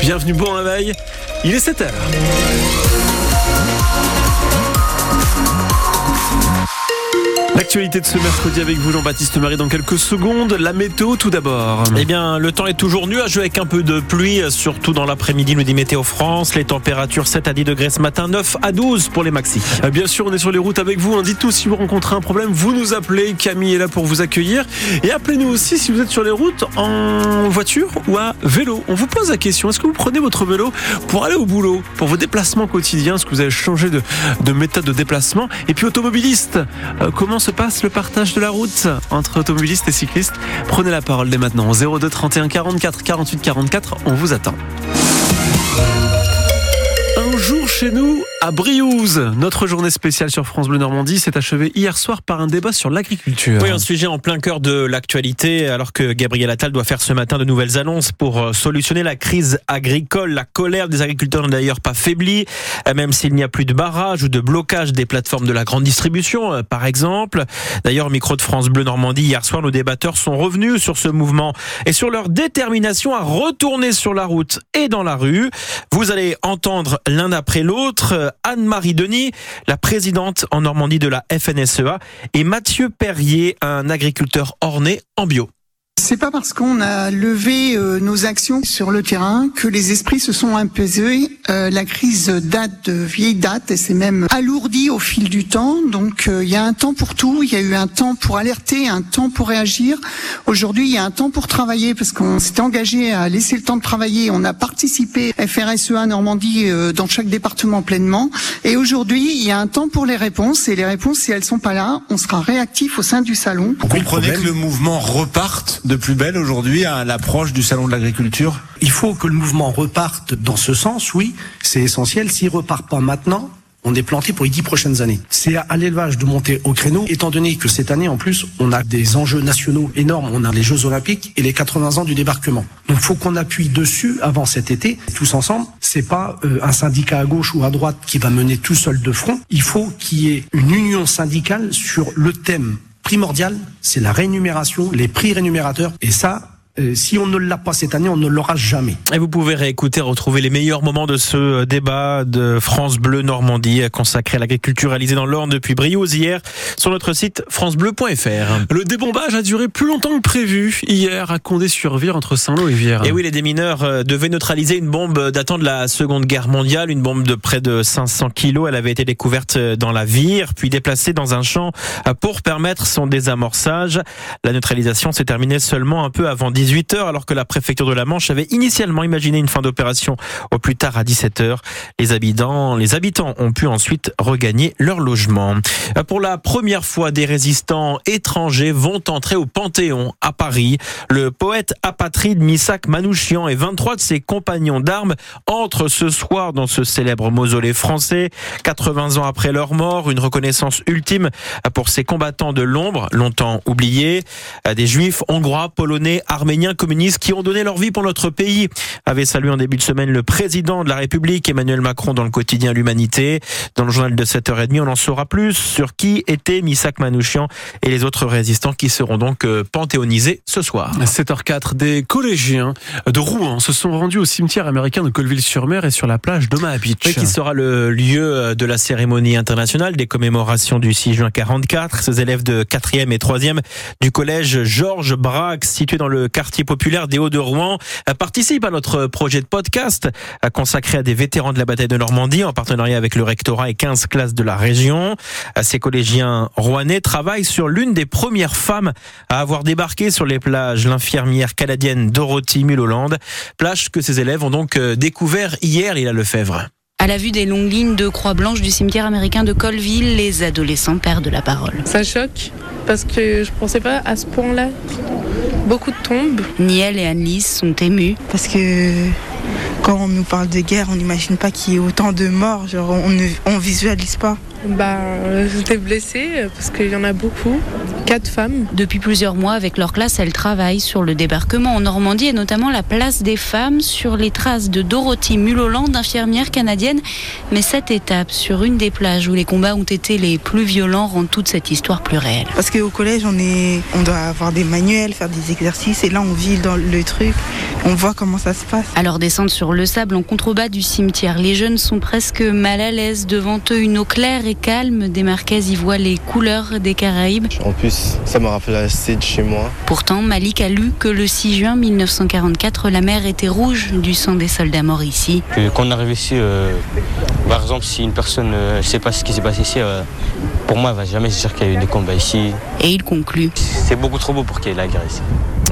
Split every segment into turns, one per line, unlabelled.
Bienvenue, bon réveil. Il est 7h. L'actualité de ce mercredi avec vous, Jean-Baptiste Marie, dans quelques secondes. La météo, tout d'abord.
Eh bien, le temps est toujours nuageux avec un peu de pluie, surtout dans l'après-midi, nous dit Météo France. Les températures 7 à 10 degrés ce matin, 9 à 12 pour les maxi.
Euh, Bien sûr, on est sur les routes avec vous. Dites-nous si vous rencontrez un problème, vous nous appelez. Camille est là pour vous accueillir. Et appelez-nous aussi si vous êtes sur les routes en voiture ou à vélo. On vous pose la question est-ce que vous prenez votre vélo pour aller au boulot, pour vos déplacements quotidiens? Est-ce que vous avez changé de, de méthode de déplacement? Et puis, automobiliste, euh, comment se passe le partage de la route entre automobilistes et cyclistes? Prenez la parole dès maintenant. 02 31 44 48 44, on vous attend. Un jour chez nous à Briouze. Notre journée spéciale sur France Bleu Normandie s'est achevée hier soir par un débat sur l'agriculture.
Oui, un sujet en plein cœur de l'actualité, alors que Gabriel Attal doit faire ce matin de nouvelles annonces pour euh, solutionner la crise agricole. La colère des agriculteurs n'a d'ailleurs pas faibli, euh, même s'il n'y a plus de barrage ou de blocage des plateformes de la grande distribution, euh, par exemple. D'ailleurs, au micro de France Bleu Normandie, hier soir, nos débatteurs sont revenus sur ce mouvement et sur leur détermination à retourner sur la route et dans la rue. Vous allez entendre l'un après l'autre Anne-Marie Denis, la présidente en Normandie de la FNSEA, et Mathieu Perrier, un agriculteur orné en bio.
C'est pas parce qu'on a levé euh, nos actions sur le terrain que les esprits se sont apaisés. Euh, la crise date de vieille date et c'est même alourdi au fil du temps. Donc euh, il y a un temps pour tout. Il y a eu un temps pour alerter, un temps pour réagir. Aujourd'hui, il y a un temps pour travailler parce qu'on s'était engagé à laisser le temps de travailler. On a participé FRSEA Normandie euh, dans chaque département pleinement. Et aujourd'hui, il y a un temps pour les réponses. Et les réponses, si elles sont pas là, on sera réactif au sein du salon.
Vous comprenez que le mouvement reparte de plus belle aujourd'hui à l'approche du salon de l'agriculture?
Il faut que le mouvement reparte dans ce sens, oui, c'est essentiel. S'il repart pas maintenant, on est planté pour les dix prochaines années. C'est à l'élevage de monter au créneau, étant donné que cette année, en plus, on a des enjeux nationaux énormes. On a les Jeux Olympiques et les 80 ans du débarquement. Donc, faut qu'on appuie dessus avant cet été, tous ensemble. C'est pas euh, un syndicat à gauche ou à droite qui va mener tout seul de front. Il faut qu'il y ait une union syndicale sur le thème primordial, c'est la rémunération, les prix rémunérateurs. Et ça, euh, si on ne l'a pas cette année, on ne l'aura jamais.
Et vous pouvez réécouter, retrouver les meilleurs moments de ce euh, débat de France Bleu Normandie euh, consacré à l'agriculture réalisée dans l'Orne depuis Briouze hier sur notre site francebleu.fr.
Le débombage a duré plus longtemps que prévu hier à Condé-sur-Vire entre Saint-Lô et Vire.
Et oui, les démineurs devaient neutraliser une bombe datant de la Seconde Guerre mondiale, une bombe de près de 500 kilos. Elle avait été découverte dans la Vire, puis déplacée dans un champ pour permettre son désamorçage. La neutralisation s'est terminée seulement un peu avant 10 18h, alors que la préfecture de la Manche avait initialement imaginé une fin d'opération au plus tard à 17h. Les habitants, les habitants ont pu ensuite regagner leur logement. Euh, pour la première fois, des résistants étrangers vont entrer au Panthéon à Paris. Le poète apatride Missak Manouchian et 23 de ses compagnons d'armes entrent ce soir dans ce célèbre mausolée français. 80 ans après leur mort, une reconnaissance ultime pour ces combattants de l'ombre, longtemps oubliés. Euh, des juifs, hongrois, polonais, arméniens, communistes qui ont donné leur vie pour notre pays. Avait salué en début de semaine le président de la République, Emmanuel Macron, dans le quotidien L'Humanité. Dans le journal de 7h30, on en saura plus sur qui était Misak Manouchian et les autres résistants qui seront donc euh, panthéonisés ce soir.
À 7h04, des collégiens de Rouen se sont rendus au cimetière américain de Colville-sur-Mer et sur la plage d'Omaha Beach.
Oui, qui sera le lieu de la cérémonie internationale des commémorations du 6 juin 44. Ces élèves de 4e et 3e du collège Georges Braque, situé dans le quartier populaire des Hauts de Rouen, euh, participent à notre projet de podcast euh, consacré à des vétérans de la bataille de Normandie en partenariat avec le rectorat et 15 classes de la région. Euh, Ces collégiens rouennais travaillent sur l'une des premières femmes à avoir débarqué sur les plages, l'infirmière canadienne Dorothy Mulholland. Plage que ces élèves ont donc découvert hier, Lila Lefebvre.
À la vue des longues lignes de croix blanches du cimetière américain de Colville, les adolescents perdent la parole.
Ça choque parce que je pensais pas à ce point-là. Beaucoup de tombes.
Niel et Annelise sont émus.
parce que Quand on nous parle de guerre, on n'imagine pas qu'il y ait autant de morts. Genre, on ne on visualise pas.
Bah, euh, j'étais blessée euh, parce qu'il y en a beaucoup. Quatre femmes.
Depuis plusieurs mois, avec leur classe, elles travaillent sur le débarquement en Normandie et notamment la place des femmes sur les traces de Dorothy Mulholland, infirmière canadienne. Mais cette étape sur une des plages où les combats ont été les plus violents rend toute cette histoire plus réelle.
Parce qu'au collège, on, est, on doit avoir des manuels, faire des exercices. Et là, on vit dans le truc. On voit comment ça se passe.
Alors descendre sur le sable en contrebas du cimetière, les jeunes sont presque mal à l'aise devant eux. Une eau claire et calme, des Marquaises y voient les couleurs des Caraïbes.
En plus, ça me rappelle assez de chez moi.
Pourtant, Malik a lu que le 6 juin 1944, la mer était rouge du sang des soldats morts ici.
Quand on arrive ici, euh, par exemple, si une personne ne sait pas ce qui s'est passé ici, euh, pour moi, elle va jamais se dire qu'il y a eu des combats ici.
Et il conclut.
C'est beaucoup trop beau pour qu'il y ait la guerre ici.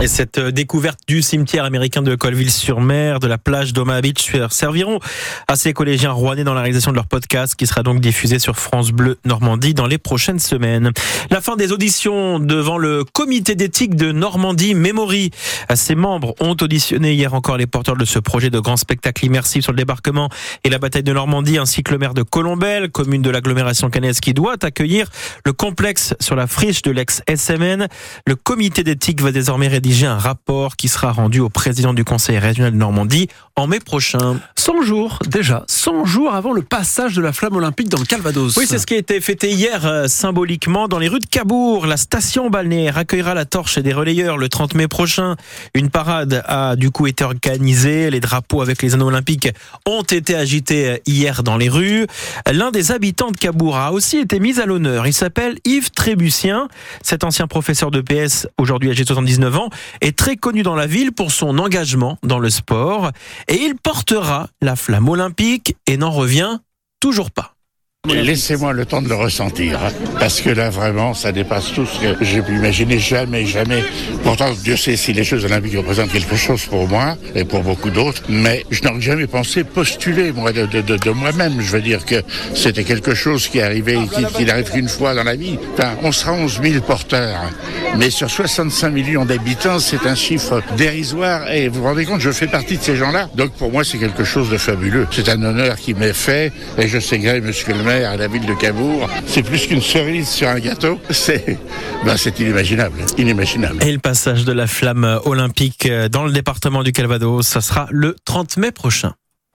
Et cette euh, découverte du cimetière américain de Colville-sur-Mer, de la plage d'Omaha Beach, serviront à ces collégiens rouennais dans la réalisation de leur podcast qui sera donc diffusé sur France Bleu Normandie dans les prochaines semaines. La fin des auditions devant le comité d'éthique de Normandie Memory. Ses membres ont auditionné hier encore les porteurs de ce projet de grand spectacle immersif sur le débarquement et la bataille de Normandie ainsi que le maire de Colombelle, commune de l'agglomération canaise qui doit accueillir le complexe sur la friche de l'ex-SMN. Le comité d'éthique va désormais rédiger un rapport qui sera rendu au président du conseil régional de Normandie en mai prochain.
100 jours déjà, 100 jours avant le passage de la flamme olympique dans le Calvados.
Oui, c'est ce qui a été fêté hier euh, symboliquement dans les rues de Cabourg. La station balnéaire accueillera la torche des relayeurs le 30 mai prochain. Une parade a du coup été organisée. Les drapeaux avec les anneaux olympiques ont été agités euh, hier dans les rues. L'un des habitants de Cabourg a aussi été mis à l'honneur. Il s'appelle Yves Trébucien. Cet ancien professeur de PS, aujourd'hui âgé de 79 ans, est très connu dans la ville pour son engagement dans le sport. Et il portera la flamme olympique et n'en revient toujours pas.
Laissez-moi le temps de le ressentir, hein, parce que là vraiment, ça dépasse tout ce que j'ai pu imaginer. Jamais, jamais. Pourtant, Dieu sait si les Jeux Olympiques représentent quelque chose pour moi et pour beaucoup d'autres, mais je n'aurais jamais pensé postuler moi de, de, de, moi-même. Je veux dire que c'était quelque chose qui arrivait, qui, qui n'arrive qu'une fois dans la vie. Enfin, on sera 11 000 porteurs, mais sur 65 millions d'habitants, c'est un chiffre dérisoire. Et vous vous rendez compte, je fais partie de ces gens-là. Donc pour moi, c'est quelque chose de fabuleux. C'est un honneur qui m'est fait, et je sais gré, Monsieur le maire à la ville de Cabourg, c'est plus qu'une cerise sur un gâteau. C'est ben, inimaginable, inimaginable.
Et le passage de la flamme olympique dans le département du Calvados, ça sera le 30 mai prochain.